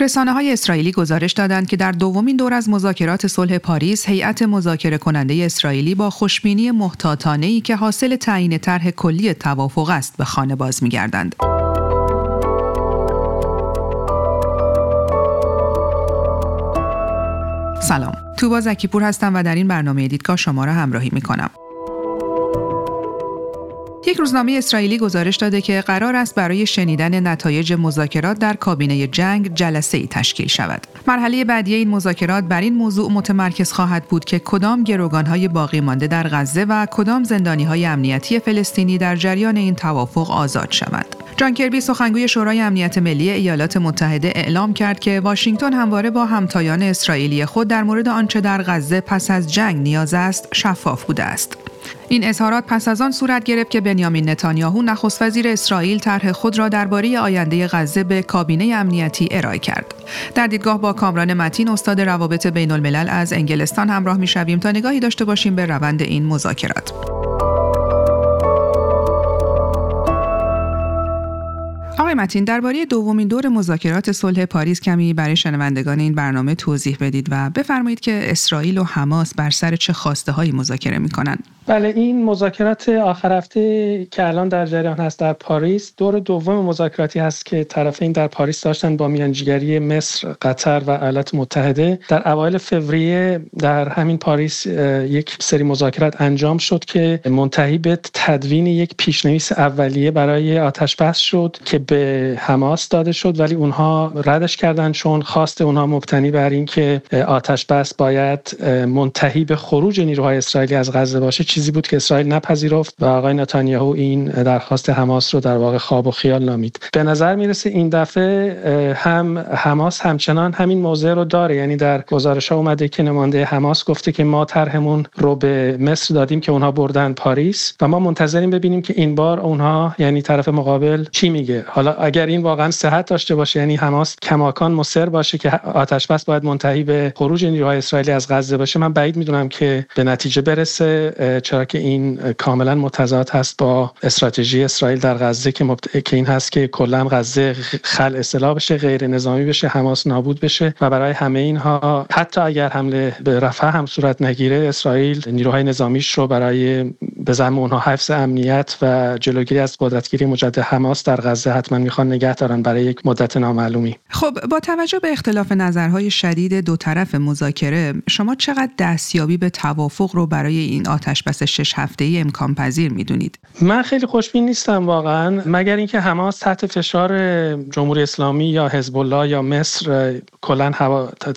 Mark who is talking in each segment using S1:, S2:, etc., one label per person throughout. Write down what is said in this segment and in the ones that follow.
S1: رسانه های اسرائیلی گزارش دادند که در دومین دور از مذاکرات صلح پاریس هیئت مذاکره کننده اسرائیلی با خوشبینی محتاطانه ای که حاصل تعیین طرح کلی توافق است به خانه باز می‌گردند. سلام توبا زکیپور هستم و در این برنامه دیدگاه شما را همراهی می کنم. یک روزنامه اسرائیلی گزارش داده که قرار است برای شنیدن نتایج مذاکرات در کابینه جنگ جلسه ای تشکیل شود. مرحله بعدی این مذاکرات بر این موضوع متمرکز خواهد بود که کدام های باقی مانده در غزه و کدام های امنیتی فلسطینی در جریان این توافق آزاد شوند. جان کربی سخنگوی شورای امنیت ملی ایالات متحده اعلام کرد که واشنگتن همواره با همتایان اسرائیلی خود در مورد آنچه در غزه پس از جنگ نیاز است شفاف بوده است. این اظهارات پس از آن صورت گرفت که بنیامین نتانیاهو نخست وزیر اسرائیل طرح خود را درباره آینده غزه به کابینه امنیتی ارائه کرد. در دیدگاه با کامران متین استاد روابط بین الملل از انگلستان همراه می تا نگاهی داشته باشیم به روند این مذاکرات. آقای متین درباره دومین دور مذاکرات صلح پاریس کمی برای شنوندگان این برنامه توضیح بدید و بفرمایید که اسرائیل و حماس بر سر چه خواسته هایی مذاکره می کنند.
S2: بله این مذاکرات آخر هفته که الان در جریان هست در پاریس دور دوم مذاکراتی هست که طرفین در پاریس داشتن با میانجیگری مصر، قطر و ایالات متحده در اوایل فوریه در همین پاریس یک سری مذاکرات انجام شد که منتهی به تدوین یک پیشنویس اولیه برای آتش بس شد که به حماس داده شد ولی اونها ردش کردن چون خواست اونها مبتنی بر اینکه آتش بس باید منتهی به خروج نیروهای اسرائیلی از غزه باشه. چیزی بود که اسرائیل نپذیرفت و آقای نتانیاهو این درخواست حماس رو در واقع خواب و خیال نامید. به نظر می‌رسه این دفعه هم حماس همچنان همین موضع رو داره. یعنی در گزارش ها اومده که نماینده حماس گفته که ما طرحمون رو به مصر دادیم که اونها بردن پاریس و ما منتظریم ببینیم که این بار اونها یعنی طرف مقابل چی میگه. حالا اگر این واقعا صحت داشته باشه یعنی حماس کماکان مصر باشه که آتش بس باید منتهی به خروج نیروهای اسرائیلی از غزه باشه من بعید می‌دونم که به نتیجه برسه. چرا که این کاملا متضاد هست با استراتژی اسرائیل در غزه که, که این هست که کلا غزه خل اصلاح بشه غیر نظامی بشه حماس نابود بشه و برای همه اینها حتی اگر حمله به رفح هم صورت نگیره اسرائیل نیروهای نظامیش رو برای به زعم اونها حفظ امنیت و جلوگیری از قدرتگیری مجدد حماس در غزه حتما می‌خوان نگه دارن برای یک مدت نامعلومی.
S1: خب با توجه به اختلاف نظرهای شدید دو طرف مذاکره شما چقدر دستیابی به توافق رو برای این آتش بس شش هفته ای امکان پذیر می‌دونید؟
S2: من خیلی خوشبین نیستم واقعا مگر اینکه حماس تحت فشار جمهوری اسلامی یا حزب الله یا مصر کلا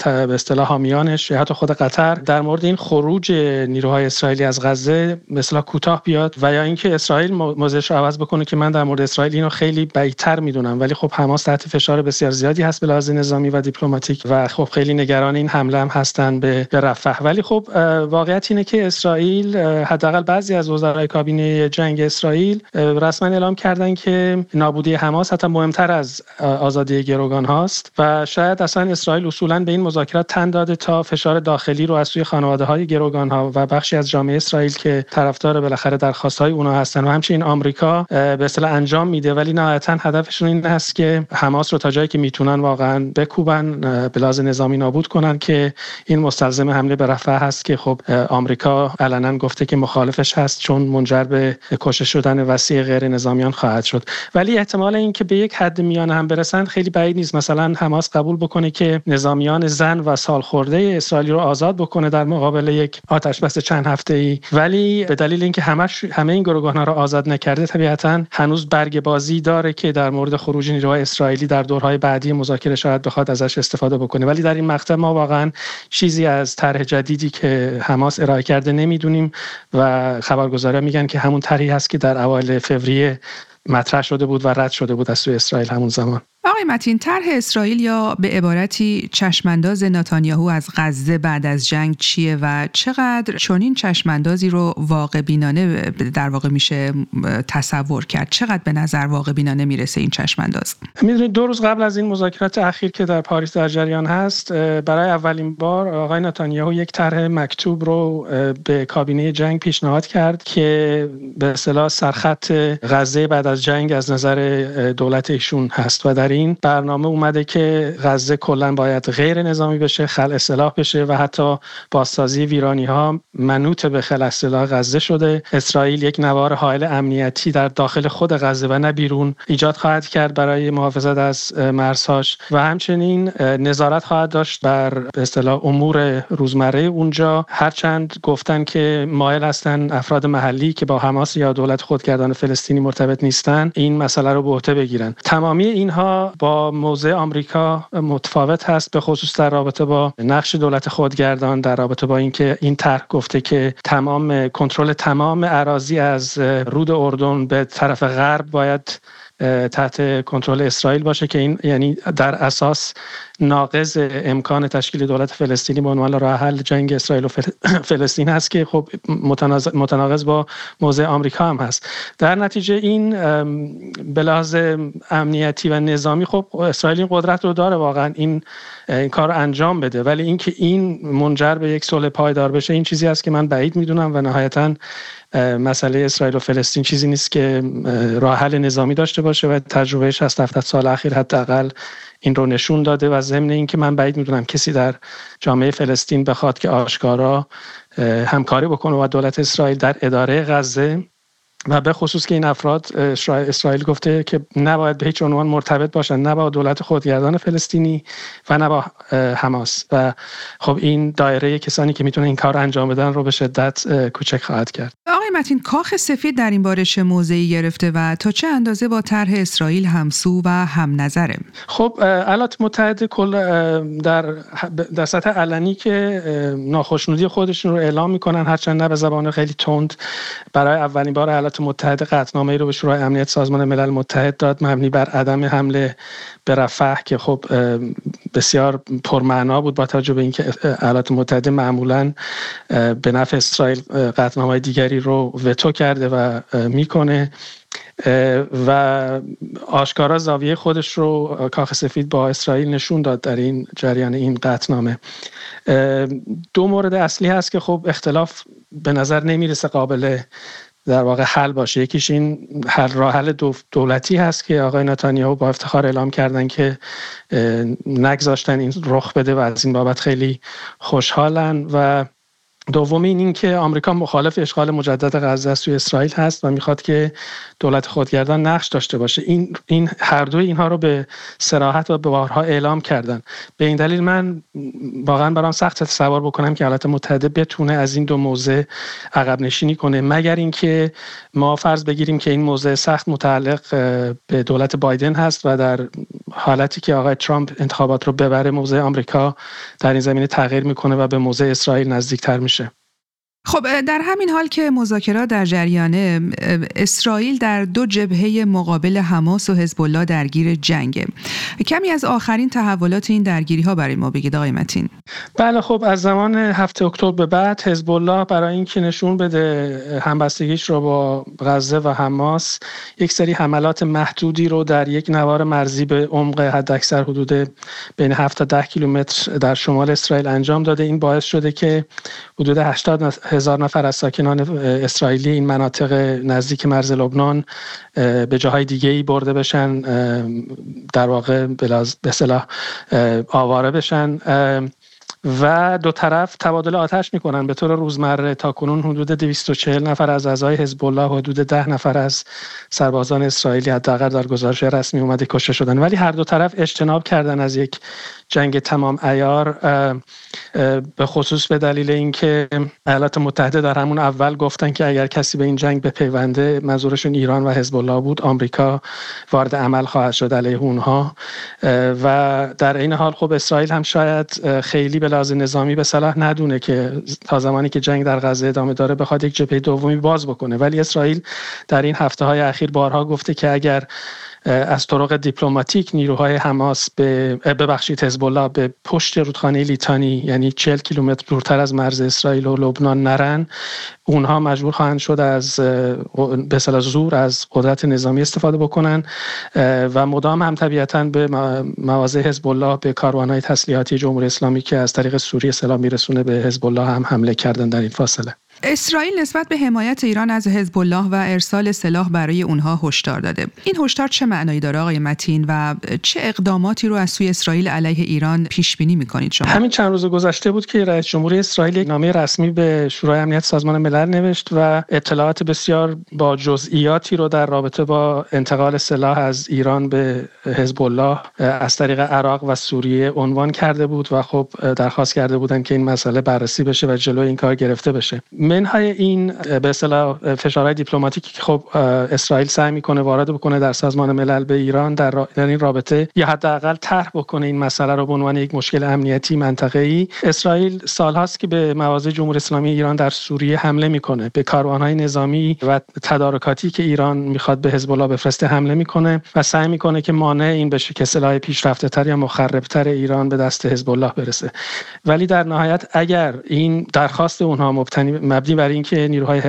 S2: به اصطلاح حامیانش یا حتی خود قطر. در مورد این خروج نیروهای اسرائیلی از غزه مثلا کوتاه بیاد و یا اینکه اسرائیل موضعش رو عوض بکنه که من در مورد اسرائیل اینو خیلی بعیدتر می‌دونم. ولی خب حماس تحت فشار بسیار زیادی هست به لحاظ نظامی و دیپلماتیک و خب خیلی نگران این حمله هم هستن به رفح. ولی خب واقعیت اینه که اسرائیل حداقل بعضی از وزرای کابینه جنگ اسرائیل رسما اعلام کردن که نابودی حماس حتی مهمتر از آزادی گروگان هاست و شاید اصلا اسرائیل اصولا به این مذاکرات تن داده تا فشار داخلی رو از سوی خانواده های گروگان ها و بخشی از جامعه اسرائیل که طرفدار بالاخره درخواست های اونها هستن و همچنین آمریکا به اصطلاح انجام میده. ولی نهایتا هدفشون این هست که حماس رو تا جایی که می‌تونن واقعا بکوبن به لحاظ نظامی نابود کنن که این مستلزم حمله به رفح هست که خب آمریکا علنا گفته که مخالفش هست چون منجر به کشته شدن وسیع غیر نظامیان خواهد شد. ولی احتمال اینکه به یک حد میانه هم برسند خیلی بعید نیست. مثلا حماس قبول بکنه که نظامیان زن و سالخورده اسرائیل رو آزاد بکنه در مقابل یک آتش بس چند هفته ای ولی به دلیل اینکه همش همه این گروگان ها رو آزاد نکرده طبیعتا هنوز برگ بازی داره که در مورد خروج نیروهای اسرائیلی در دورهای بعدی مذاکره شاید بخواد ازش استفاده بکنه. ولی در این مقطع ما واقعا چیزی از طرح جدیدی که حماس ارائه کرده نمی‌دونیم و خبرگزارا میگن که همون طرحی هست که در اوایل فوریه مطرح شده بود و رد شده بود از سوی اسرائیل همون زمان.
S1: آقای متین طرح اسرائیل یا به عبارتی چشمانداز نتانیاهو از غزه بعد از جنگ چیه و چقدر چنین چشماندازی رو واقع بینانه در واقع میشه تصور کرد؟ چقدر به نظر واقع بینانه می‌رسه این چشمانداز؟
S2: می‌دونید دو روز قبل از این مذاکرات اخیر که در پاریس در جریان هست برای اولین بار آقای نتانیاهو یک طرح مکتوب رو به کابینه جنگ پیشنهاد کرد که به اصطلاح سرخط غزه بعد از جنگ از نظر دولت ایشون هست و در این برنامه اومده که غزه کلا باید غیر نظامی بشه خل اصلاح بشه و حتی بازسازی ویرانی ها منوط به خل اصلاح غزه شده. اسرائیل یک نوار حائل امنیتی در داخل خود غزه و نه بیرون ایجاد خواهد کرد برای محافظت از مرزهاش. و همچنین نظارت خواهد داشت بر اصطلاح امور روزمره اونجا. هرچند گفتن که مایل هستن افراد محلی که با حماس یا دولت خودگردان فلسطینی مرتبط نیستن این مسئله رو به عهده بگیرن. تمامی اینها با موضع آمریکا متفاوت هست به خصوص در رابطه با نقش دولت خودگردان در رابطه با اینکه این طرح گفته که تمام کنترل تمام اراضی از رود اردن به طرف غرب باید تحت کنترل اسرائیل باشه که این یعنی در اساس ناقض امکان تشکیل دولت فلسطینی به عنوان راه حل جنگ اسرائیل و فلسطین هست که خب متناقض با موضع آمریکا هم هست. در نتیجه این به امنیتی و نظامی خب اسرائیل این قدرت رو داره واقعا. این این کار انجام بده. ولی اینکه این منجر به یک صلح پایدار بشه این چیزی است که من بعید می‌دونم و نهایتا مسئله اسرائیل و فلسطین چیزی نیست که راه حل نظامی داشته باشه و تجربه 60 70 سال اخیر حداقل این رو نشون داده و ضمن اینکه من بعید می‌دونم کسی در جامعه فلسطین بخواد که آشکارا همکاری بکنه با دولت اسرائیل در اداره غزه و به خصوص که این افراد اسرائیل گفته که نباید به هیچ عنوان مرتبط باشن نه با دولت خودگردان فلسطینی و نه با حماس. و خب این دایره کسانی که می‌تونن این کار انجام بدن رو به شدت کوچک خواهد کرد.
S1: آقای متین کاخ سفید در این باره چه موضعی گرفته و تا چه اندازه با طرح اسرائیل همسو و هم نظره؟
S2: خب ایالات متحده کل در در سطح علنی که ناخشنودی خودشون رو اعلام می‌کنن هرچند نه به زبان خیلی تند برای اولین بار ایالات متحده قطعنامه ای رو به شورای امنیت سازمان ملل متحد داد مبنی بر عدم حمله به رفح که خب بسیار پرمعنا بود با توجه به اینکه ایالات متحده معمولا به نفع اسرائیل قطعنامه دیگری رو وتو کرده و می‌کنه. و آشکارا زاویه خودش رو کاخ سفید با اسرائیل نشون داد در این جریان این قطنامه. دو مورد اصلی هست که خب اختلاف به نظر نمی‌رسه قابل در واقع حل باشه. یکیش این حل راه حل دولتی هست که آقای نتانیاهو با افتخار اعلام کردن که نگذاشتن این رخ بده و از این بابت خیلی خوشحالن و دومی این که آمریکا مخالف اشغال مجدد غزه است توی اسرائیل هست و می‌خواد که دولت خودگردان نقش داشته باشه. این این هر دوی اینها رو به سراحت و به بارها اعلام کردن. به این دلیل من واقعا برام سخت تصور بکنم که ایالات متحده بتونه از این دو موضع عقب نشینی کنه. مگر اینکه ما فرض بگیریم که این موضع سخت متعلق به دولت بایدن هست و در حالتی که آقای ترامپ انتخابات رو ببره موضع آمریکا در این زمینه تغییر می‌کنه و به موضع اسرائیل نزدیکتر میشه.
S1: خب در همین حال که مذاکرات در جریانه اسرائیل در دو جبهه مقابل حماس و حزب الله درگیر جنگه کمی از آخرین تحولات این درگیری ها برای ما بگید آقای متین.
S2: بله خب از زمان هفته اکتبر به بعد حزب الله برای اینکه نشون بده همبستگیش رو با غزه و حماس یک سری حملات محدودی رو در یک نوار مرزی به عمق حداکثر حدود بین 7 تا 10 کیلومتر در شمال اسرائیل انجام داده. این باعث شده که حدود 80 هزار نفر از ساکنان اسرائیلی این مناطق نزدیک مرز لبنان به جاهای دیگه ای برده بشن در واقع به صلاح آواره بشن. و دو طرف تبادل آتش می‌کنن. به طور روزمره تا کنون حدود 240 نفر از اعضای حزب الله حدود 10 نفر از سربازان اسرائیلی حداقل در گزارش رسمی اومده کشته شدن. ولی هر دو طرف اجتناب کردن از یک جنگ تمام ایار به خصوص به دلیل اینکه ایالات متحده در همون اول گفتن که اگر کسی به این جنگ به پیونده منظورشون ایران و حزب الله بود آمریکا وارد عمل خواهد شد علیه اونها. و در این حال خب اسرائیل هم شاید خیلی به لحاظ نظامی به صلاح ندونه که تا زمانی که جنگ در غزه ادامه داره بخواد یک جبهه دومی باز بکنه. ولی اسرائیل در این هفته های اخیر بارها گفته که اگر از طرق دیپلماتیک نیروهای حماس به ببخشید حزب الله به پشت رودخانه لیتانی یعنی 40 کیلومتر دورتر از مرز اسرائیل و لبنان نرن. اونها مجبور خواهند شد از به زور از قدرت نظامی استفاده بکنن و مدام هم طبیعتا به مواضع حزب الله به کاروانهای تسلیحاتی جمهوری اسلامی که از طریق سوریه سلام میرسونه به حزب الله هم حمله کردن در این فاصله.
S1: اسرائیل نسبت به حمایت ایران از حزب الله و ارسال سلاح برای اونها هشدار داده. این هشدار چه معنایی داره آقای متین و چه اقداماتی رو از سوی اسرائیل علیه ایران پیش بینی می‌کنید شما؟
S2: همین چند روز گذشته بود که رئیس جمهوری اسرائیل یک نامه رسمی به شورای امنیت سازمان ملل نوشت و اطلاعات بسیار با جزئیاتی رو در رابطه با انتقال سلاح از ایران به حزب الله از طریق عراق و سوریه عنوان کرده بود و خب درخواست کرده بودن که این مسئله بررسی بشه و جلو این کار گرفته بشه. منهای این به اصطلاح فشارهای دیپلماتیکی که خب اسرائیل سعی می‌کنه وارد بکنه در سازمان ملل به ایران در, در این رابطه یا حداقل طرح بکنه این مسئله رو به عنوان یک مشکل امنیتی منطقه‌ای. اسرائیل سالهاست که به مواضع جمهوری اسلامی ایران در سوریه حمله می‌کنه. به کاروانهای نظامی و تدارکاتی که ایران می‌خواد به حزب الله بفرسته حمله می‌کنه و سعی می‌کنه که مانع این بشه که سلاح پیشرفته تر یا مخربتر ایران به دست حزب الله برسه. ولی در نهایت اگر این درخواست اونها مبتنی مبنی بر اینکه نیروهای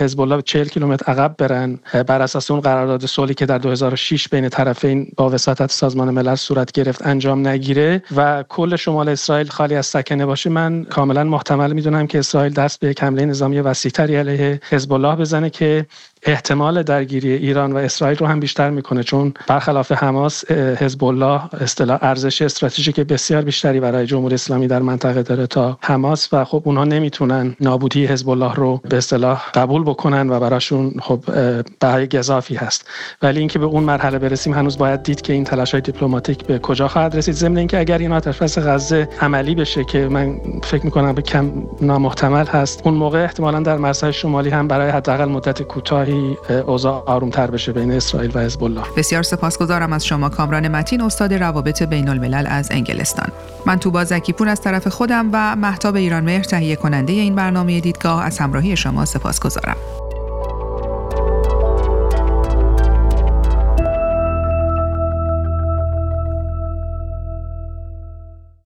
S2: حزب الله 40 کیلومتر عقب برن بر اساس اون قرارداد صلحی که در 2006 بین طرفین با وساطت سازمان ملل صورت گرفت انجام نگیره و کل شمال اسرائیل خالی از سکنه باشه من کاملا محتمل می‌دونم که اسرائیل دست به یک حمله نظامی وسیعتری علیه حزب الله بزنه که احتمال درگیری ایران و اسرائیل رو هم بیشتر می‌کنه چون برخلاف حماس حزب الله اصطلاح ارزش استراتژیک بسیار بیشتری برای جمهوری اسلامی در منطقه داره تا حماس و خب اونها نمی‌تونن نابودی حزب الله رو به اصطلاح قبول بکنن و براشون خب بهای گذافی هست. ولی اینکه به اون مرحله برسیم هنوز باید دید که این تلاش های دیپلماتیک به کجا خواهد رسید. ضمن اینکه اگر این آتش غزه عملی بشه که من فکر می‌کنم به کم نامحتمل هست اون موقع احتمالا در مرزهای شمالی هم برای حداقل مدت کوتاهی اوضاع آرومتر بشه بین اسرائیل و حزب الله
S1: بسیار سپاسگزارم از شما کامران متین استاد روابط بین الملل از انگلستان. من توبا زکیپور از طرف خودم و محتاب ایران مهر تهیه کننده این برنامه دیدگاه از همراهی شما سپاسگزارم.